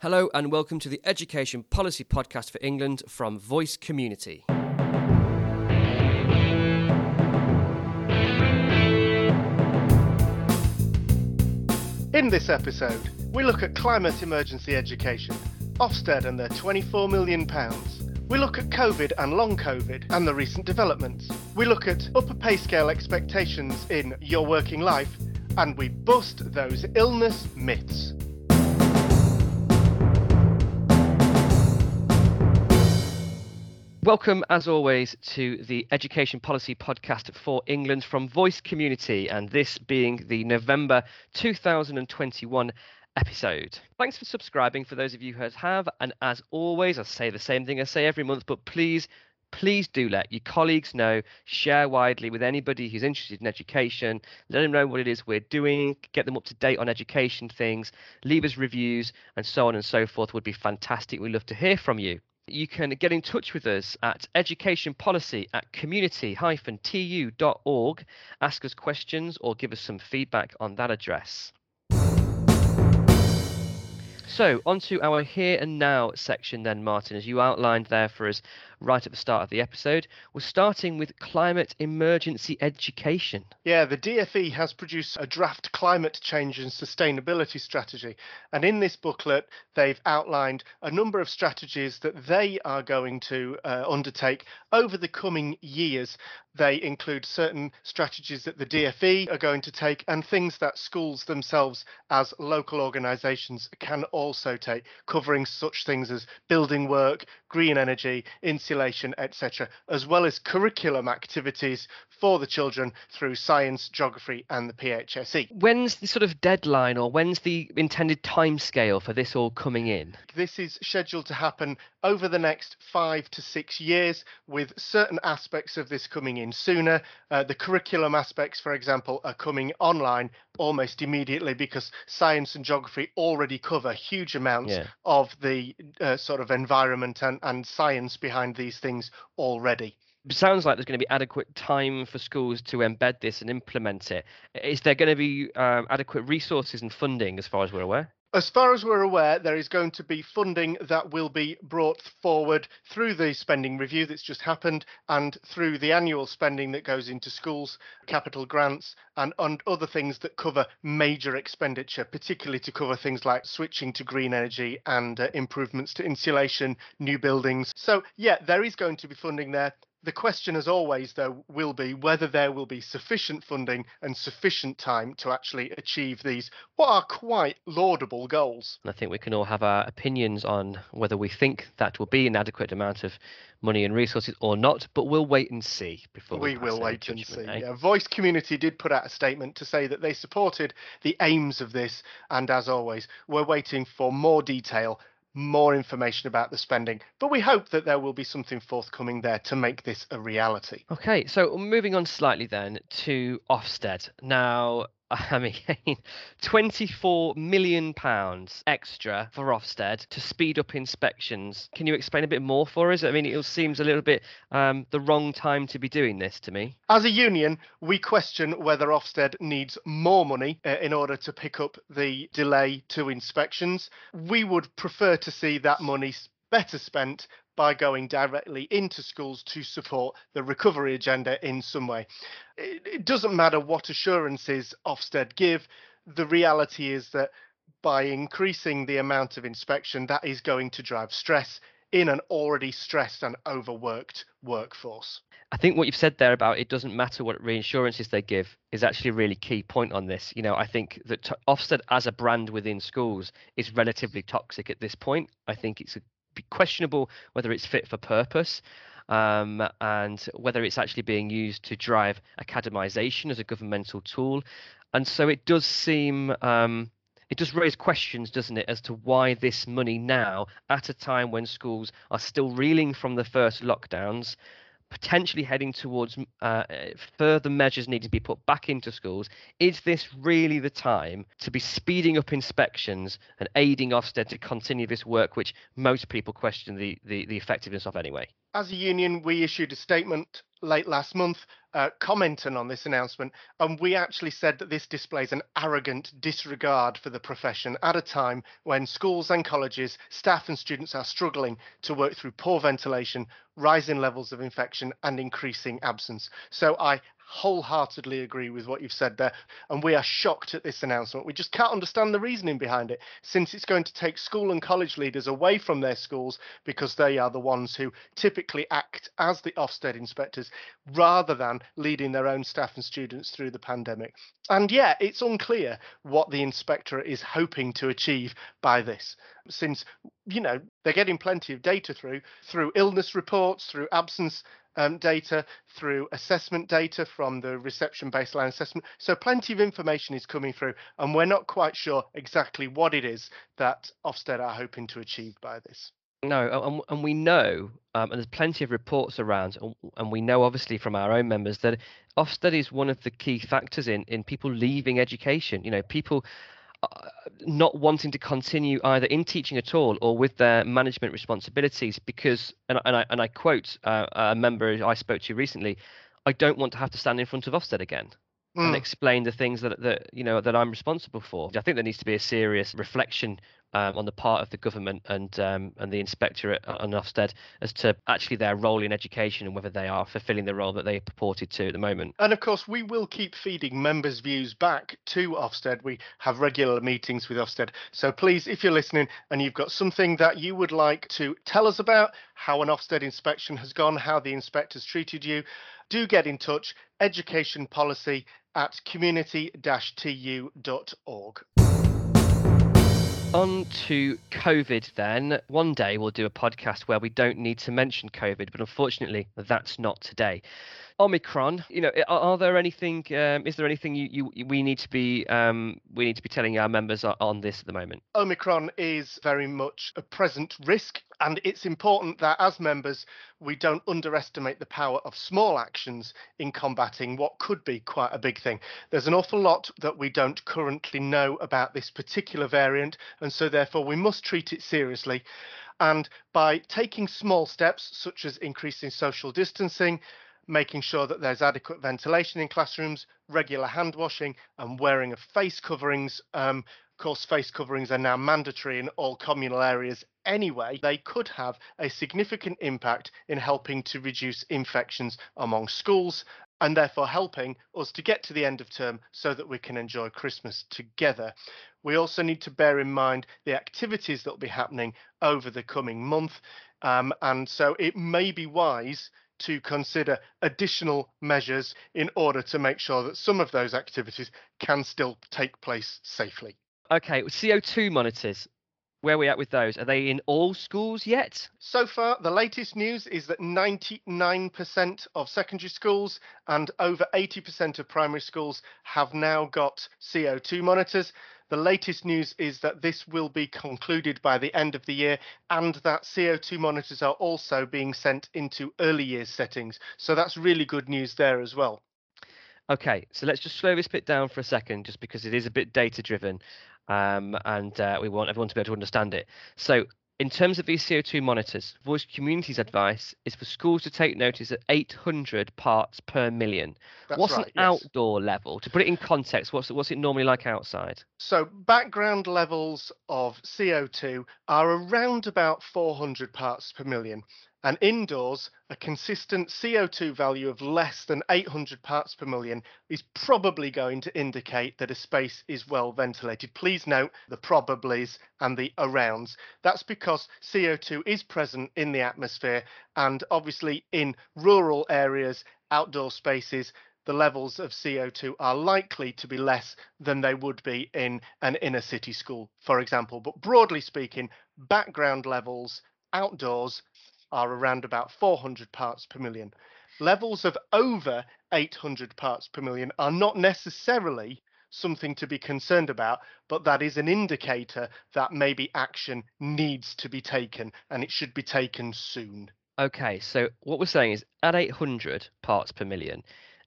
Hello and welcome to the Education Policy Podcast for England from Voice Community. In this episode, we look at climate emergency education, Ofsted and their £24 million. We look at COVID and long COVID and the recent developments. We look at upper pay scale expectations in your working life, and we bust those illness myths. Welcome, as always, to the Education Policy Podcast for England from Voice Community, and this being the November 2021 episode. Thanks for subscribing for those of you who have, and as always, I say the same thing I say every month, but please please do let your colleagues know, share widely with anybody who's interested in education, let them know what it is we're doing, get them up to date on education things, leave us reviews, and so on and so forth would be fantastic. We'd love to hear from you. You can get in touch with us at educationpolicy at community-tu.org, ask us questions or give us some feedback on that address. So, on to our here and now section, then, Martin, as you outlined there for us right at the start of the episode. We're starting with climate emergency education. Yeah, the DFE has produced a draft climate change and sustainability strategy. And in this booklet, they've outlined a number of strategies that they are going to uh, undertake over the coming years. They include certain strategies that the DFE are going to take and things that schools themselves, as local organisations, can also take, covering such things as building work, green energy, insulation, etc., as well as curriculum activities for the children through science, geography, and the PHSE. When's the sort of deadline or when's the intended timescale for this all coming in? This is scheduled to happen over the next five to six years, with certain aspects of this coming in sooner. Uh, the curriculum aspects, for example, are coming online almost immediately because science and geography already cover huge amounts yeah. of the uh, sort of environment and, and science behind these things already sounds like there's going to be adequate time for schools to embed this and implement it. Is there going to be um, adequate resources and funding, as far as we're aware? As far as we're aware, there is going to be funding that will be brought forward through the spending review that's just happened and through the annual spending that goes into schools, capital grants, and, and other things that cover major expenditure, particularly to cover things like switching to green energy and uh, improvements to insulation, new buildings. So, yeah, there is going to be funding there. The question, as always, though, will be whether there will be sufficient funding and sufficient time to actually achieve these, what are quite laudable goals. I think we can all have our opinions on whether we think that will be an adequate amount of money and resources or not, but we'll wait and see before we, we will wait and see. Eh? Yeah. Voice Community did put out a statement to say that they supported the aims of this, and as always, we're waiting for more detail more information about the spending. But we hope that there will be something forthcoming there to make this a reality. Okay, so moving on slightly then to Ofsted. Now, I mean, 24 million pounds extra for Ofsted to speed up inspections. Can you explain a bit more for us? I mean, it seems a little bit um, the wrong time to be doing this to me. As a union, we question whether Ofsted needs more money uh, in order to pick up the delay to inspections. We would prefer to see that money better spent by going directly into schools to support the recovery agenda in some way. It, it doesn't matter what assurances Ofsted give, the reality is that by increasing the amount of inspection, that is going to drive stress in an already stressed and overworked workforce. I think what you've said there about it doesn't matter what reassurances they give is actually a really key point on this. You know, I think that Ofsted as a brand within schools is relatively toxic at this point. I think it's a questionable whether it's fit for purpose um, and whether it's actually being used to drive academization as a governmental tool. And so it does seem. Um, it does raise questions, doesn't it, as to why this money now, at a time when schools are still reeling from the first lockdowns, potentially heading towards uh, further measures needing to be put back into schools. Is this really the time to be speeding up inspections and aiding Ofsted to continue this work, which most people question the, the, the effectiveness of anyway? As a union, we issued a statement late last month uh, commenting on this announcement, and we actually said that this displays an arrogant disregard for the profession at a time when schools and colleges, staff and students are struggling to work through poor ventilation, rising levels of infection, and increasing absence. So I wholeheartedly agree with what you've said there, and we are shocked at this announcement. We just can't understand the reasoning behind it, since it's going to take school and college leaders away from their schools because they are the ones who typically act as the Ofsted inspectors rather than leading their own staff and students through the pandemic. And yet, it's unclear what the inspectorate is hoping to achieve by this, since you know they're getting plenty of data through through illness reports, through absence um, data, through assessment data from the reception baseline assessment. So plenty of information is coming through, and we're not quite sure exactly what it is that Ofsted are hoping to achieve by this. No, and, and we know, um, and there's plenty of reports around, and we know obviously from our own members that Ofsted is one of the key factors in in people leaving education. You know, people not wanting to continue either in teaching at all or with their management responsibilities because, and, and I and I quote uh, a member I spoke to recently, I don't want to have to stand in front of Ofsted again mm. and hmm. explain the things that that you know that I'm responsible for. I think there needs to be a serious reflection um, on the part of the government and um, and the inspectorate on Ofsted as to actually their role in education and whether they are fulfilling the role that they purported to at the moment. And of course, we will keep feeding members' views back to Ofsted. We have regular meetings with Ofsted. So please, if you're listening and you've got something that you would like to tell us about, how an Ofsted inspection has gone, how the inspectors treated you, do get in touch. Education policy at community-tu.org. On to COVID then. One day we'll do a podcast where we don't need to mention COVID, but unfortunately that's not today. Omicron, you know, are, are there anything? Um, is there anything you, you we need to be um, we need to be telling our members on this at the moment? Omicron is very much a present risk, and it's important that as members we don't underestimate the power of small actions in combating what could be quite a big thing. There's an awful lot that we don't currently know about this particular variant, and so therefore we must treat it seriously. And by taking small steps, such as increasing social distancing, making sure that there's adequate ventilation in classrooms, regular hand washing, and wearing of face coverings. Um, of course, face coverings are now mandatory in all communal areas anyway. They could have a significant impact in helping to reduce infections among schools and therefore helping us to get to the end of term so that we can enjoy Christmas together. We also need to bear in mind the activities that will be happening over the coming month. Um, and so it may be wise to consider additional measures in order to make sure that some of those activities can still take place safely. Okay, CO2 monitors. Where are we at with those? Are they in all schools yet? So far, the latest news is that 99% of secondary schools and over 80% of primary schools have now got CO2 monitors. The latest news is that this will be concluded by the end of the year and that CO2 monitors are also being sent into early years settings. So that's really good news there as well. Okay, so let's just slow this bit down for a second, just because it is a bit data driven, um, and uh, we want everyone to be able to understand it. So in terms of these CO2 monitors, Voice Community's advice is for schools to take notice at 800 parts per million. That's what's right, an yes. outdoor level? To put it in context, what's what's it normally like outside? So background levels of CO2 are around about 400 parts per million. And indoors, a consistent CO2 value of less than 800 parts per million is probably going to indicate that a space is well ventilated. Please note the probablys and the arounds. That's because CO2 is present in the atmosphere, and obviously in rural areas, outdoor spaces, the levels of CO2 are likely to be less than they would be in an inner city school, for example. But broadly speaking, background levels outdoors are around about 400 parts per million. Levels of over 800 parts per million are not necessarily something to be concerned about, but that is an indicator that maybe action needs to be taken and it should be taken soon. Okay, so what we're saying is at 800 parts per million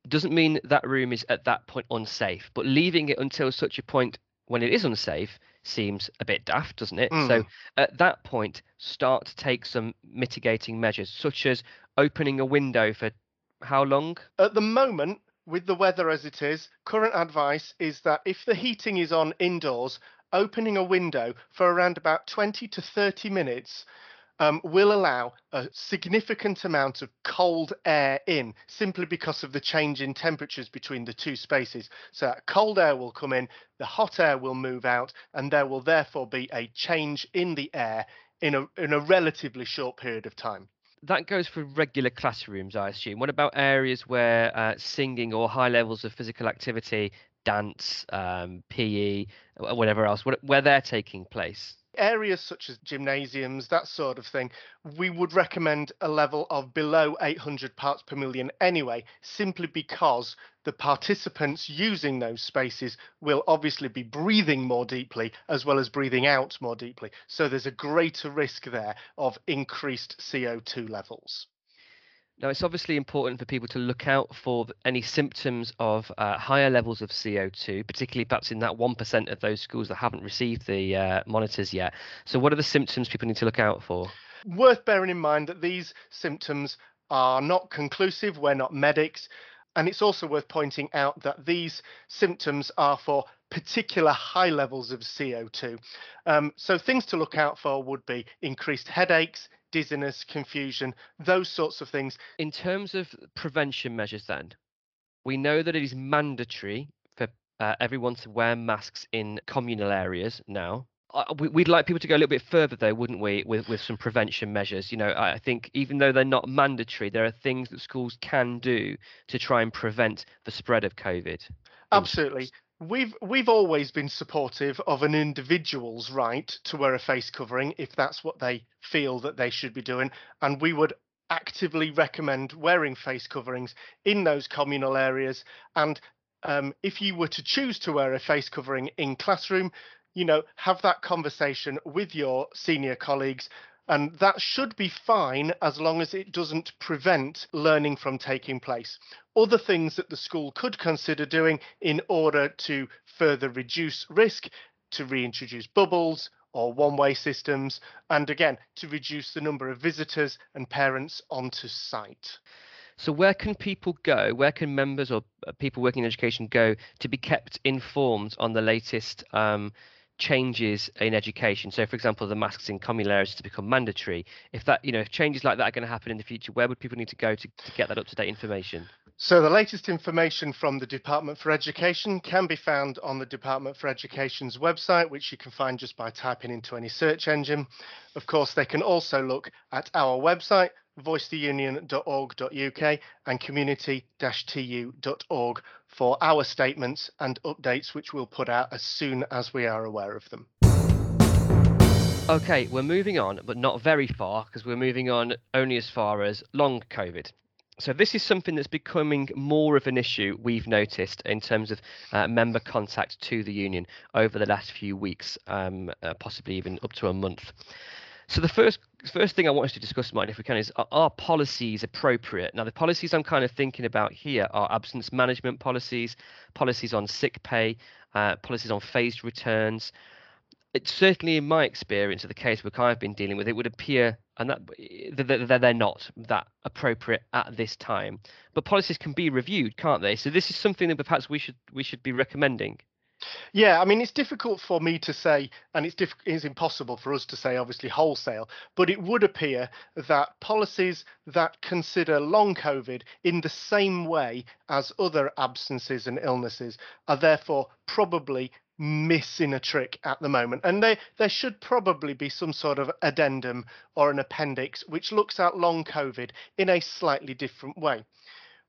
doesn't mean that room is at that point unsafe, but leaving it until such a point when it is unsafe seems a bit daft, doesn't it? Mm. So at that point, start to take some mitigating measures, such as opening a window for how long? At the moment, with the weather as it is, current advice is that if the heating is on indoors, opening a window for around about 20 to 30 minutes um, will allow a significant amount of cold air in simply because of the change in temperatures between the two spaces. So cold air will come in, the hot air will move out, and there will therefore be a change in the air in a, in a relatively short period of time. That goes for regular classrooms, I assume. What about areas where uh, singing or high levels of physical activity, dance, um, PE, whatever else, where they're taking place? Areas such as gymnasiums, that sort of thing, we would recommend a level of below 800 parts per million anyway, simply because the participants using those spaces will obviously be breathing more deeply as well as breathing out more deeply. So there's a greater risk there of increased CO2 levels. Now, it's obviously important for people to look out for any symptoms of uh, higher levels of CO2, particularly perhaps in that 1% of those schools that haven't received the uh, monitors yet. So, what are the symptoms people need to look out for? Worth bearing in mind that these symptoms are not conclusive, we're not medics. And it's also worth pointing out that these symptoms are for particular high levels of CO2. Um, so, things to look out for would be increased headaches, dizziness, confusion, those sorts of things. In terms of prevention measures, then, we know that it is mandatory for uh, everyone to wear masks in communal areas now. Uh, we, would like people to go a little bit further, though, wouldn't we, with, with some prevention measures? You know, I think even though they're not mandatory, there are things that schools can do to try and prevent the spread of COVID. Absolutely we've we've always been supportive of an individual's right to wear a face covering if that's what they feel that they should be doing and we would actively recommend wearing face coverings in those communal areas. And um, if you were to choose to wear a face covering in classroom you know have that conversation with your senior colleagues and that should be fine as long as it doesn't prevent learning from taking place. Other things that the school could consider doing in order to further reduce risk to reintroduce bubbles or one way systems, and again, to reduce the number of visitors and parents onto site. So, where can people go? Where can members or uh, people working in education go to be kept informed on the latest um, changes in education. So for example the masks in communal areas to become mandatory. If that you know if changes like that are going to happen in the future where would people need to go to, to get that up to date information? So the latest information from the department for education can be found on the department for education's website which you can find just by typing into any search engine. Of course they can also look at our website voicetheunion.org.uk and community-tu.org for our statements and updates, which we'll put out as soon as we are aware of them. Okay, we're moving on, but not very far because we're moving on only as far as long COVID. So this is something that's becoming more of an issue we've noticed in terms of uh, member contact to the union over the last few weeks, um, uh, possibly even up to a month. So the first first thing I want us to discuss, Martin, if we can, is are, are, policies appropriate? Now, the policies I'm kind of thinking about here are absence management policies, policies on sick pay, uh, policies on phased returns. It's certainly, in my experience, of the case work I've been dealing with, it would appear and that that they're not that appropriate at this time. But policies can be reviewed, can't they? So this is something that perhaps we should we should be recommending. Yeah, I mean, it's difficult for me to say, and it's, diff- it's impossible for us to say, obviously, wholesale, but it would appear that policies that consider long COVID in the same way as other absences and illnesses are therefore probably missing a trick at the moment. And they, there should probably be some sort of addendum or an appendix which looks at long COVID in a slightly different way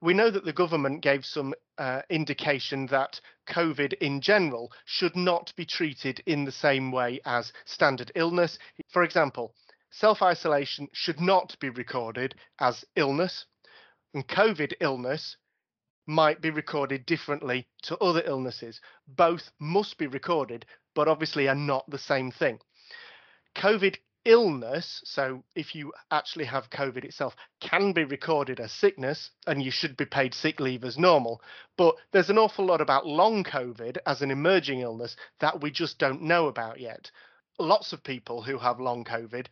we know that the government gave some uh, indication that COVID in general should not be treated in the same way as standard illness. For example, self isolation should not be recorded as illness, and COVID illness might be recorded differently to other illnesses. Both must be recorded, but obviously are not the same thing. COVID illness, so if you actually have COVID itself, can be recorded as sickness and you should be paid sick leave as normal. But there's an awful lot about long COVID as an emerging illness that we just don't know about yet. Lots of people who have long COVID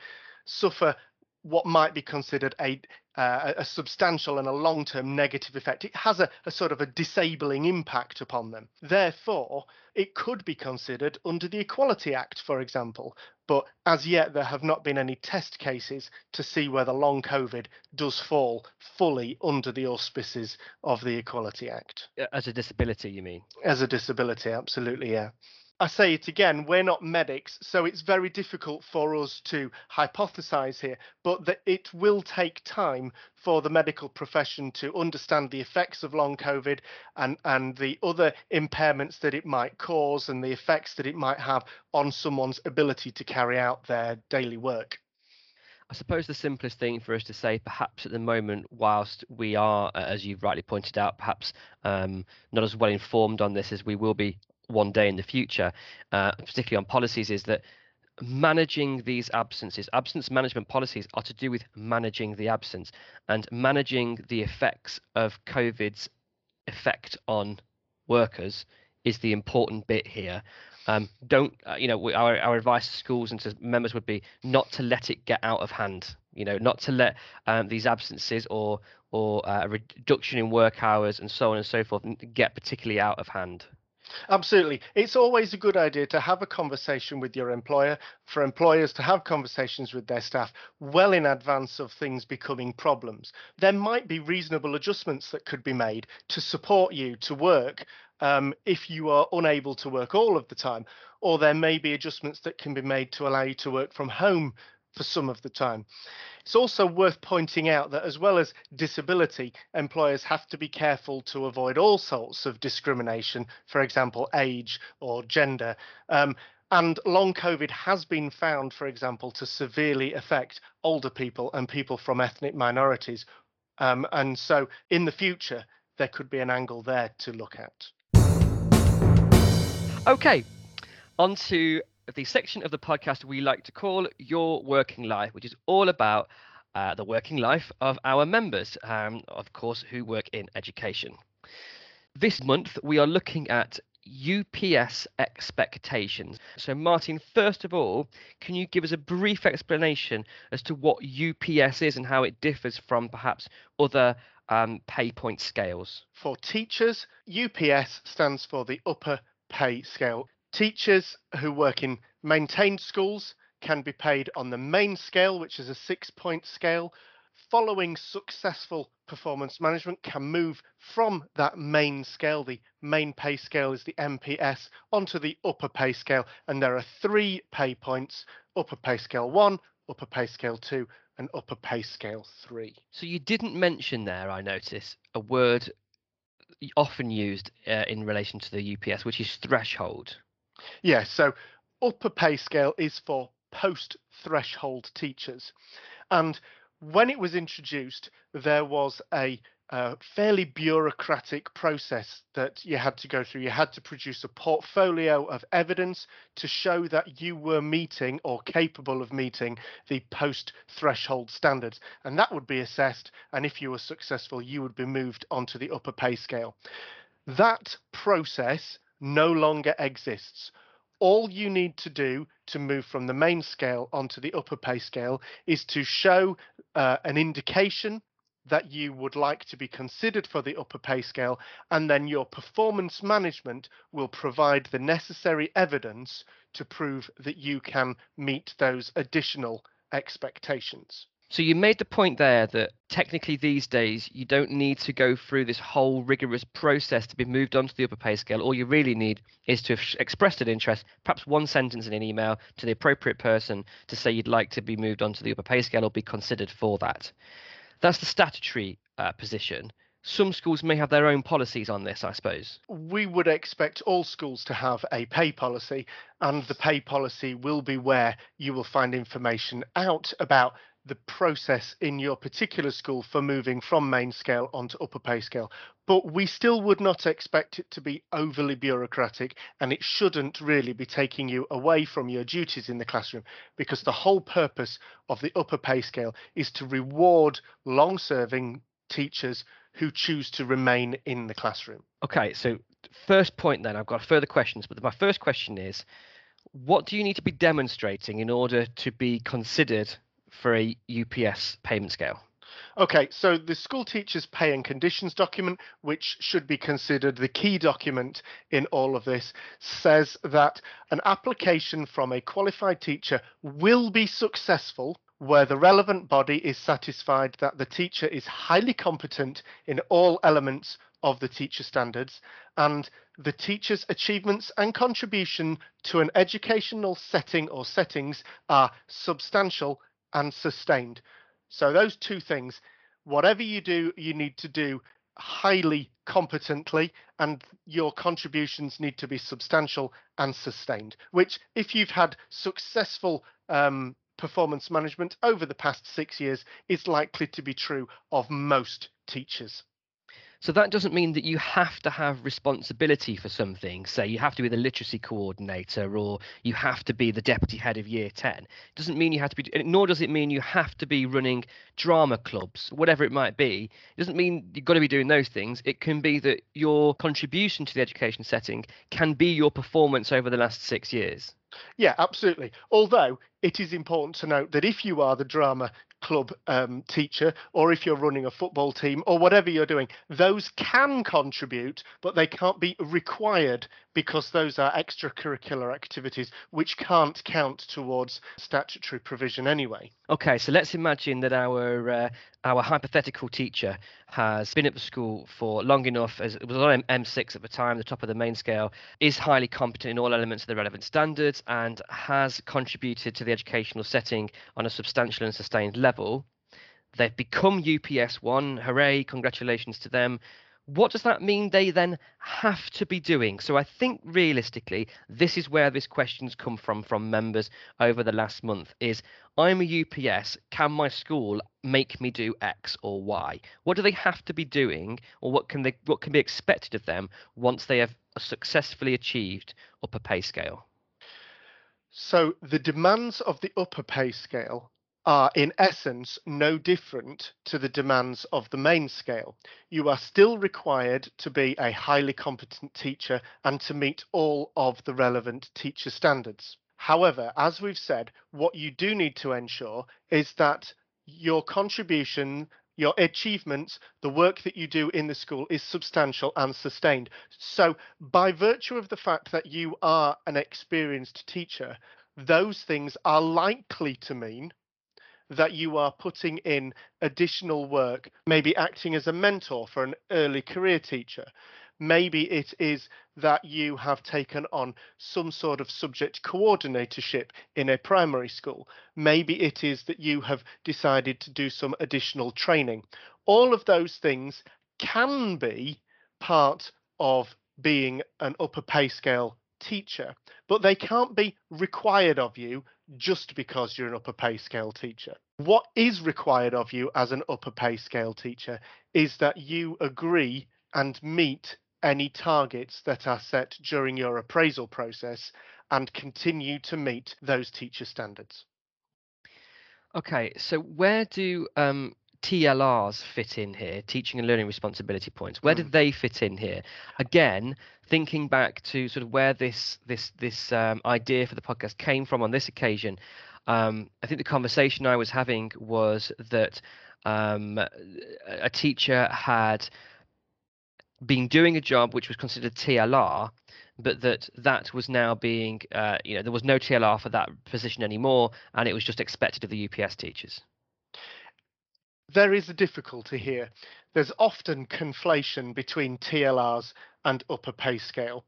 suffer what might be considered a uh, a substantial and a long-term negative effect. It has a, a, sort of a disabling impact upon them. Therefore, it could be considered under the Equality Act, for example. But as yet, there have not been any test cases to see whether long COVID does fall fully under the auspices of the Equality Act. As a disability, you mean? As a disability, absolutely, yeah. I say it again, we're not medics, so it's very difficult for us to hypothesize here, but that it will take time for the medical profession to understand the effects of long COVID and, and the other impairments that it might cause and the effects that it might have on someone's ability to carry out their daily work. I suppose the simplest thing for us to say, perhaps at the moment, whilst we are, as you've rightly pointed out, perhaps um, not as well informed on this as we will be one day in the future, uh, particularly on policies, is that managing these absences, absence management policies are to do with managing the absence and managing the effects of COVID's effect on workers is the important bit here. Um, don't uh, you know? We, our our advice to schools and to members would be not to let it get out of hand. You know, not to let um, these absences or or uh, reduction in work hours and so on and so forth get particularly out of hand. Absolutely. It's always a good idea to have a conversation with your employer, for employers to have conversations with their staff well in advance of things becoming problems. There might be reasonable adjustments that could be made to support you to work um, if you are unable to work all of the time, or there may be adjustments that can be made to allow you to work from home for some of the time. It's also worth pointing out that as well as disability, employers have to be careful to avoid all sorts of discrimination, for example, age or gender. Um, and long COVID has been found, for example, to severely affect older people and people from ethnic minorities. Um, and so in the future, there could be an angle there to look at. Okay, on to the section of the podcast we like to call Your Working Life, which is all about uh, the working life of our members, um, of course, who work in education. This month, we are looking at UPS expectations. So, Martin, first of all, can you give us a brief explanation as to what UPS is and how it differs from perhaps other um, pay point scales? For teachers, UPS stands for the upper pay scale. Teachers who work in maintained schools can be paid on the main scale, which is a six point scale. Following successful performance management can move from that main scale, the main pay scale is the MPS, onto the upper pay scale. And there are three pay points upper pay scale one, upper pay scale two, and upper pay scale three. So you didn't mention there, I notice, a word often used uh, in relation to the UPS, which is threshold. Yes, so upper pay scale is for post threshold teachers. And when it was introduced, there was a uh, fairly bureaucratic process that you had to go through. You had to produce a portfolio of evidence to show that you were meeting or capable of meeting the post threshold standards. And that would be assessed. And if you were successful, you would be moved onto the upper pay scale. That process no longer exists all you need to do to move from the main scale onto the upper pay scale is to show uh, an indication that you would like to be considered for the upper pay scale, and then your performance management will provide the necessary evidence to prove that you can meet those additional expectations. So you made the point there that technically these days you don't need to go through this whole rigorous process to be moved onto the upper pay scale. All you really need is to have expressed an interest, perhaps one sentence in an email to the appropriate person to say you'd like to be moved onto the upper pay scale or be considered for that. That's the statutory uh, position. Some schools may have their own policies on this, I suppose. We would expect all schools to have a pay policy, and the pay policy will be where you will find information out about the process in your particular school for moving from main scale onto upper pay scale. But we still would not expect it to be overly bureaucratic and it shouldn't really be taking you away from your duties in the classroom because the whole purpose of the upper pay scale is to reward long serving teachers who choose to remain in the classroom. Okay, so first point then, I've got further questions, but my first question is what do you need to be demonstrating in order to be considered for a UPS payment scale? Okay, so the school teacher's pay and conditions document, which should be considered the key document in all of this, says that an application from a qualified teacher will be successful where the relevant body is satisfied that the teacher is highly competent in all elements of the teacher standards and the teacher's achievements and contribution to an educational setting or settings are substantial and sustained. So, those two things, whatever you do, you need to do highly competently, and your contributions need to be substantial and sustained. Which, if you've had successful um, performance management over the past six years, is likely to be true of most teachers. So that doesn't mean that you have to have responsibility for something. Say you have to be the literacy coordinator or you have to be the deputy head of year 10. It doesn't mean you have to be, nor does it mean you have to be running drama clubs, whatever it might be. It doesn't mean you've got to be doing those things. It can be that your contribution to the education setting can be your performance over the last six years. Yeah, absolutely. Although it is important to note that if you are the drama club um, teacher or if you're running a football team or whatever you're doing, those can contribute, but they can't be required because those are extracurricular activities which can't count towards statutory provision anyway. Okay, so let's imagine that our uh, our hypothetical teacher has been at the school for long enough, as it was on M6 at the time, the top of the main scale, is highly competent in all elements of the relevant standards, and has contributed to the educational setting on a substantial and sustained level. They've become UPS one. Hooray! Congratulations to them what does that mean they then have to be doing? So I think realistically, this is where this question's come from from members over the last month is I'm a UPS, can my school make me do X or Y? What do they have to be doing or what can they what can be expected of them once they have successfully achieved upper pay scale? So the demands of the upper pay scale are in essence no different to the demands of the main scale. You are still required to be a highly competent teacher and to meet all of the relevant teacher standards. However, as we've said, what you do need to ensure is that your contribution your achievements, the work that you do in the school is substantial and sustained. So, by virtue of the fact that you are an experienced teacher, those things are likely to mean that you are putting in additional work, maybe acting as a mentor for an early career teacher. Maybe it is that you have taken on some sort of subject coordinatorship in a primary school. Maybe it is that you have decided to do some additional training. All of those things can be part of being an upper pay scale teacher, but they can't be required of you just because you're an upper pay scale teacher. What is required of you as an upper pay scale teacher is that you agree and meet any targets that are set during your appraisal process and continue to meet those teacher standards. Okay, so where do um, TLRs fit in here, teaching and learning responsibility points. Where mm. did they fit in here? Again, thinking back to sort of where this this this um, idea for the podcast came from on this occasion, um, I think the conversation I was having was that um, a teacher had been doing a job which was considered TLR, but that that was now being, uh, you know, there was no TLR for that position anymore, and it was just expected of the UPS teachers there is a difficulty here. There's often conflation between TLRs and upper pay scale.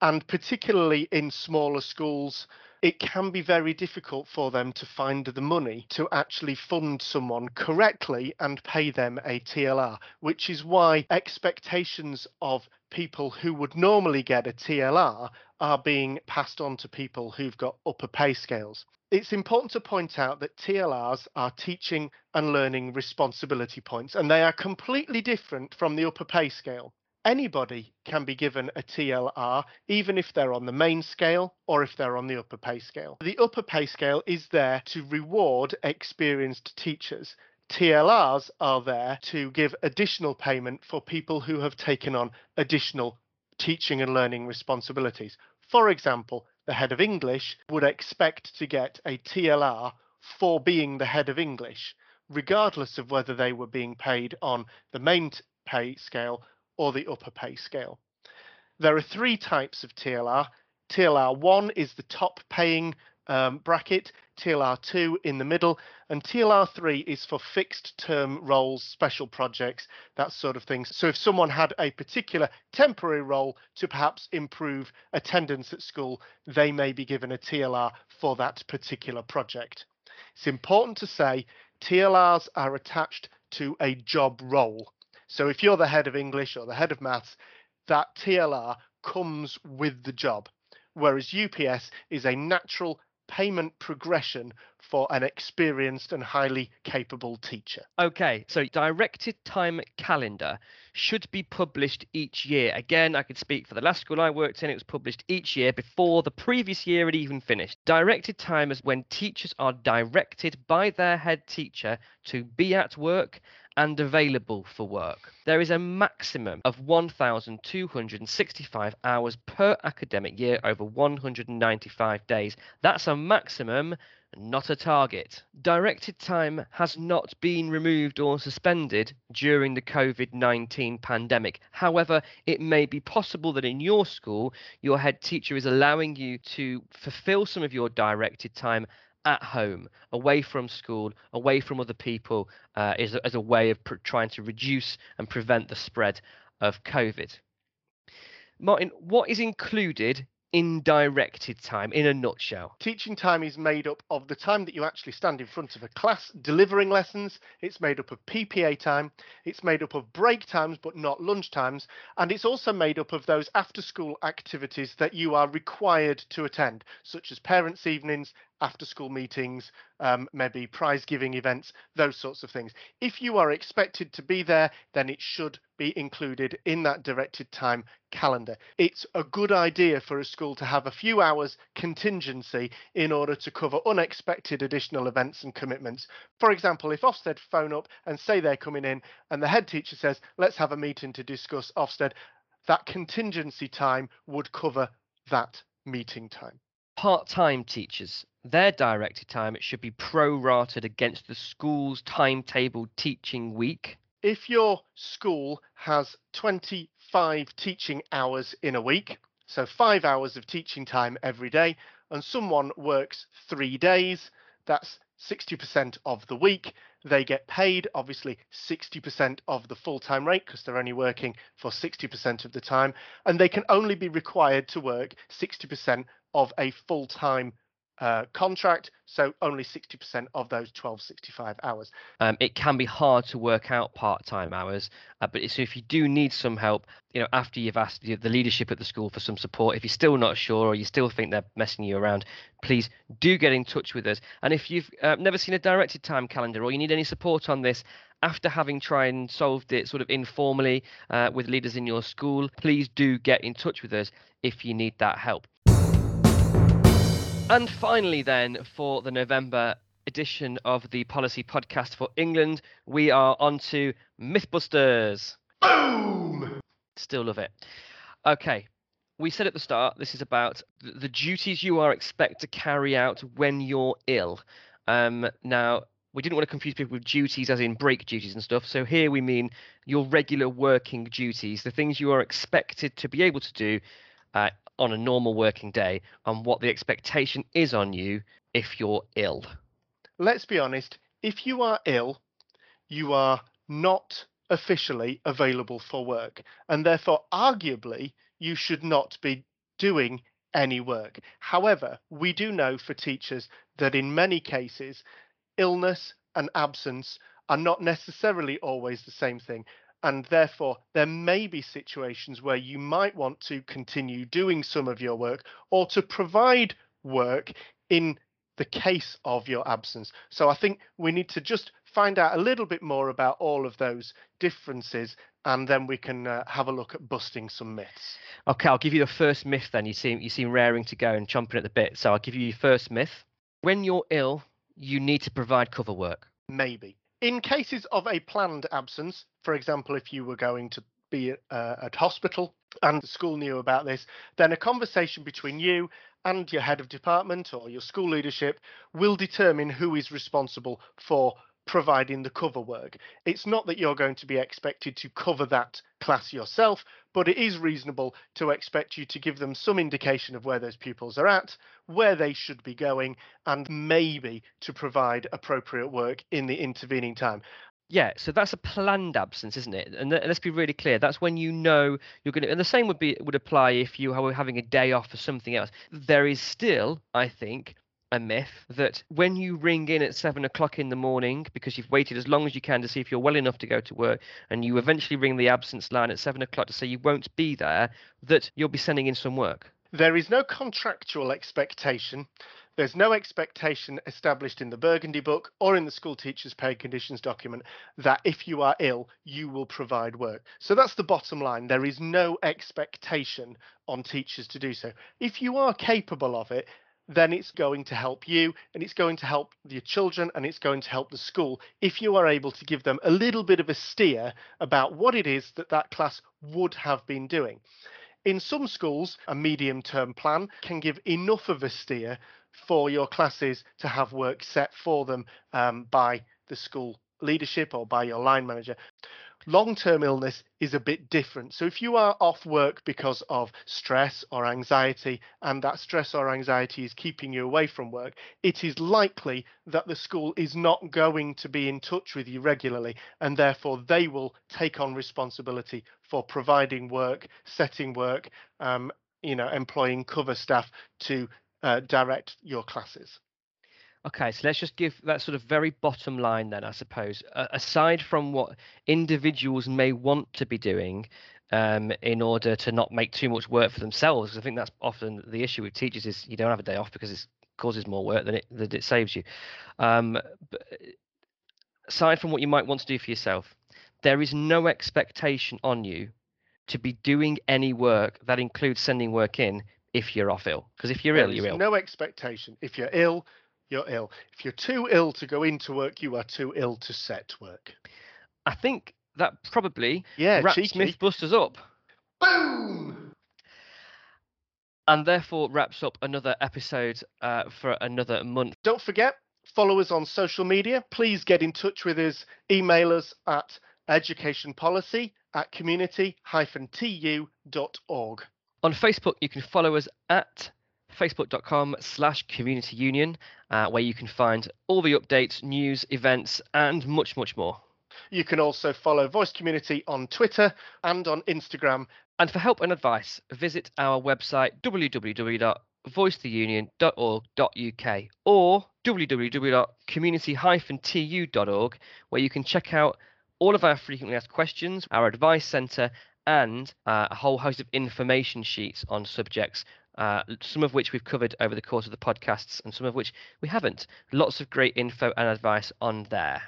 And particularly in smaller schools, it can be very difficult for them to find the money to actually fund someone correctly and pay them a TLR, which is why expectations of people who would normally get a TLR are being passed on to people who've got upper pay scales. It's important to point out that TLRs are teaching and learning responsibility points, and they are completely different from the upper pay scale. Anybody can be given a TLR, even if they're on the main scale or if they're on the upper pay scale. The upper pay scale is there to reward experienced teachers. TLRs are there to give additional payment for people who have taken on additional teaching and learning responsibilities. For example, the head of English would expect to get a TLR for being the head of English, regardless of whether they were being paid on the main pay scale or the upper pay scale. There are three types of TLR. TLR 1 is the top paying um, bracket, TLR 2 in the middle, and TLR 3 is for fixed term roles, special projects, that sort of thing. So if someone had a particular temporary role to perhaps improve attendance at school, they may be given a TLR for that particular project. It's important to say TLRs are attached to a job role. So if you're the head of English or the head of maths, that TLR comes with the job, whereas UPS is a natural payment progression for an experienced and highly capable teacher. Okay, so directed time calendar should be published each year. Again, I could speak for the last school I worked in, it was published each year before the previous year had even finished. Directed time is when teachers are directed by their head teacher to be at work and available for work. There is a maximum of 1,265 hours per academic year over 195 days. That's a maximum, not a target. Directed time has not been removed or suspended during the COVID 19 pandemic. However, it may be possible that in your school, your head teacher is allowing you to fulfill some of your directed time at home, away from school, away from other people, uh, is as a way of pr- trying to reduce and prevent the spread of COVID. Martin, what is included in directed time in a nutshell? Teaching time is made up of the time that you actually stand in front of a class delivering lessons. It's made up of PPA time. It's made up of break times, but not lunch times. And it's also made up of those after school activities that you are required to attend, such as parents' evenings, after school meetings, um, maybe prize giving events, those sorts of things. If you are expected to be there, then it should be included in that directed time calendar. It's a good idea for a school to have a few hours contingency in order to cover unexpected additional events and commitments. For example, if Ofsted phone up and say they're coming in and the head teacher says, let's have a meeting to discuss Ofsted, that contingency time would cover that meeting time. Part time teachers their directed time it should be prorated against the school's timetable teaching week. If your school has 25 teaching hours in a week, so five hours of teaching time every day, and someone works three days, that's 60% of the week. They get paid, obviously, 60% of the full time rate because they're only working for 60% of the time, and they can only be required to work 60% of a full time uh, contract, so only 60% of those 1265 hours. Um, it can be hard to work out part-time hours, uh, but so if you do need some help, you know, after you've asked the leadership at the school for some support, if you're still not sure or you still think they're messing you around, please do get in touch with us. And if you've uh, never seen a directed time calendar or you need any support on this, after having tried and solved it sort of informally uh, with leaders in your school, please do get in touch with us if you need that help. And finally, then, for the November edition of the Policy Podcast for England, we are on to Mythbusters. Boom! Still love it. Okay, we said at the start this is about the duties you are expected to carry out when you're ill. Um, now, we didn't want to confuse people with duties as in break duties and stuff. So here we mean your regular working duties, the things you are expected to be able to do uh, on a normal working day and what the expectation is on you if you're ill. Let's be honest, if you are ill, you are not officially available for work, and therefore, arguably, you should not be doing any work. However, we do know for teachers that in many cases, illness and absence are not necessarily always the same thing. And therefore, there may be situations where you might want to continue doing some of your work or to provide work in the case of your absence. So I think we need to just find out a little bit more about all of those differences and then we can uh, have a look at busting some myths. Okay, I'll give you the first myth then. You seem you seem raring to go and chomping at the bit. So I'll give you your first myth. When you're ill, you need to provide cover work. Maybe. In cases of a planned absence, for example, if you were going to be uh, at hospital and the school knew about this, then a conversation between you and your head of department or your school leadership will determine who is responsible for providing the cover work. It's not that you're going to be expected to cover that class yourself, but it is reasonable to expect you to give them some indication of where those pupils are at, where they should be going, and maybe to provide appropriate work in the intervening time. Yeah, so that's a planned absence, isn't it? And let's be really clear. That's when you know you're going to. And the same would be would apply if you were having a day off for something else. There is still, I think, a myth that when you ring in at seven o'clock in the morning because you've waited as long as you can to see if you're well enough to go to work and you eventually ring the absence line at seven o'clock to say you won't be there, that you'll be sending in some work. There is no contractual expectation. There's no expectation established in the Burgundy Book or in the School Teachers Pay Conditions document that if you are ill, you will provide work. So that's the bottom line. There is no expectation on teachers to do so. If you are capable of it, then it's going to help you and it's going to help your children and it's going to help the school if you are able to give them a little bit of a steer about what it is that that class would have been doing. In some schools, a medium term plan can give enough of a steer for your classes to have work set for them um, by the school leadership or by your line manager long term illness is a bit different. So, if you are off work because of stress or anxiety, and that stress or anxiety is keeping you away from work, it is likely that the school is not going to be in touch with you regularly, and therefore they will take on responsibility for providing work, setting work, um, you know, employing cover staff to uh, direct your classes. Okay, so let's just give that sort of very bottom line then, I suppose. Uh, aside from what individuals may want to be doing um, in order to not make too much work for themselves, because I think that's often the issue with teachers is you don't have a day off because it causes more work than it than it saves you. Um, but aside from what you might want to do for yourself, there is no expectation on you to be doing any work that includes sending work in if you're off ill. Because if you're there ill, you're ill. No expectation. If you're ill, you're ill. If you're too ill to go into work, you are too ill to set work. I think that probably yeah, wraps cheeky. Mythbusters up. Boom! And therefore wraps up another episode uh, for another month. Don't forget, follow us on social media. Please get in touch with us. Email us at educationpolicy at community-tu.org. On Facebook, you can follow us at facebook.com slash community union, uh, where you can find all the updates, news, events, and much, much more. You can also follow Voice Community on Twitter and on Instagram. And for help and advice, visit our website www.voicetheunion.org.uk or www.community-tu.org, where you can check out all of our frequently asked questions, our advice centre, and uh, a whole host of information sheets on subjects uh, some of which we've covered over the course of the podcasts and some of which we haven't. Lots of great info and advice on there.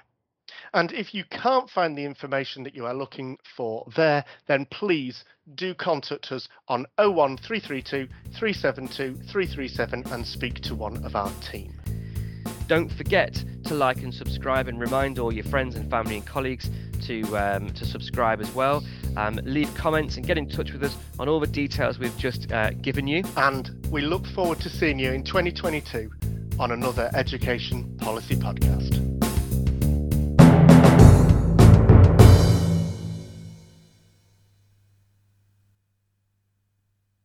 And if you can't find the information that you are looking for there, then please do contact us on 01332 372 337 and speak to one of our team. Don't forget to like and subscribe and remind all your friends and family and colleagues to um, to subscribe as well. Um, leave comments and get in touch with us on all the details we've just uh, given you. And we look forward to seeing you in 2022 on another Education Policy Podcast.